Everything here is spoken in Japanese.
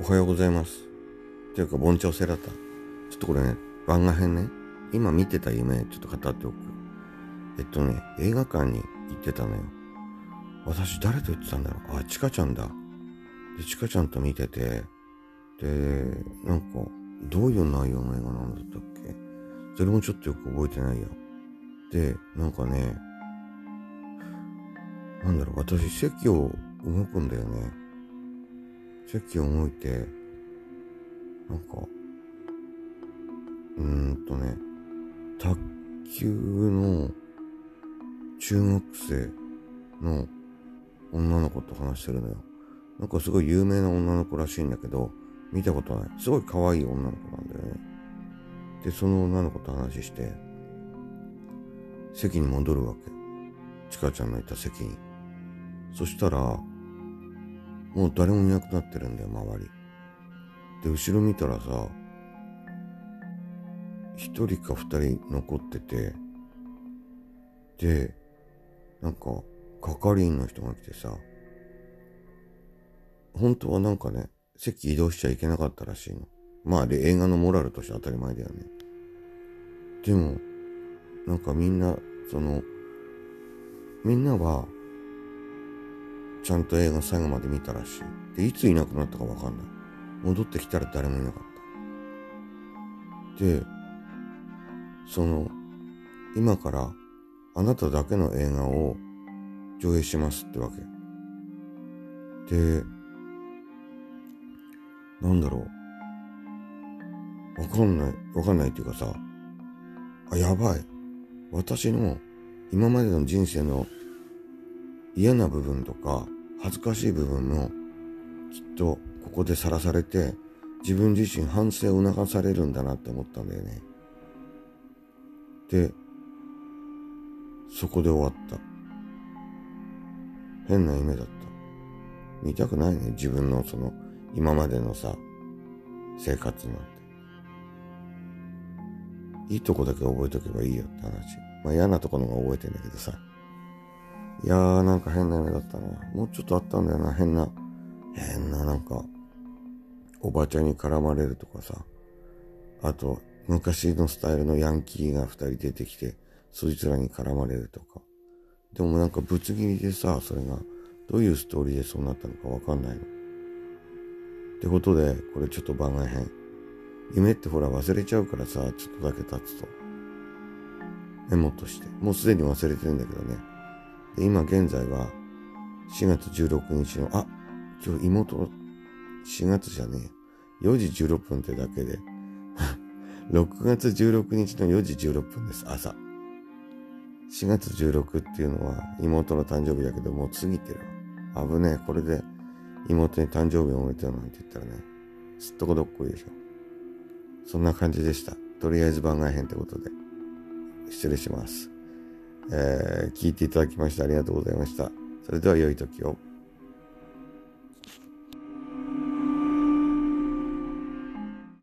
おはようございます。っていうか、盆調セラタ。ちょっとこれね、番外編ね。今見てた夢、ちょっと語っておく。えっとね、映画館に行ってたのよ。私、誰と言ってたんだろう？あ、チカちゃんだ。で、チカちゃんと見てて、で、なんか、どういう内容の映画なんだったっけ？それもちょっとよく覚えてないよ。で、なんかね、なんだろう、私、席を動くんだよね。席を動いて、なんか、うーんとね、卓球の中学生の女の子と話してるのよ。なんかすごい有名な女の子らしいんだけど、見たことない。すごい可愛い女の子なんだよね。で、その女の子と話して、席に戻るわけ。ちかちゃんのいた席に。そしたら、もう誰もいなくなってるんだよ、周り。で、後ろ見たらさ、一人か二人残ってて、で、なんか、係員の人が来てさ、本当はなんかね、席移動しちゃいけなかったらしいの。まあ、で、映画のモラルとして当たり前だよね。でも、なんかみんな、その、みんなは、ちゃんと映画最後まで見たらしい。で、いついなくなったかわかんない。戻ってきたら誰もいなかった。で、その、今からあなただけの映画を上映しますってわけ。で、なんだろう。わかんない、わかんないっていうかさ、あ、やばい。私の今までの人生の嫌な部分とか恥ずかしい部分もきっとここでさらされて自分自身反省を促されるんだなって思ったんだよね。で、そこで終わった。変な夢だった。見たくないね、自分のその今までのさ、生活なんて。いいとこだけ覚えとけばいいよって話。まあ嫌なとこの方が覚えてんだけどさ。いやーなんか変な夢だったな。もうちょっとあったんだよな、変な。変ななんか、おばちゃんに絡まれるとかさ。あと、昔のスタイルのヤンキーが二人出てきて、そいつらに絡まれるとか。でもなんかぶつ切りでさ、それが、どういうストーリーでそうなったのかわかんないの。ってことで、これちょっと番外編。夢ってほら忘れちゃうからさ、ちょっとだけ経つと。メモとして。もうすでに忘れてるんだけどね。今現在は、4月16日の、あ、今日妹4月じゃねえ。4時16分ってだけで、6月16日の4時16分です、朝。4月16っていうのは妹の誕生日だけどもう過ぎてるわ。危ねえ、これで妹に誕生日をおめでとうなんて言ったらね、すっとこどっこいでしょ。そんな感じでした。とりあえず番外編ってことで、失礼します。えー、聞いていただきましてありがとうございました。それでは良い時を。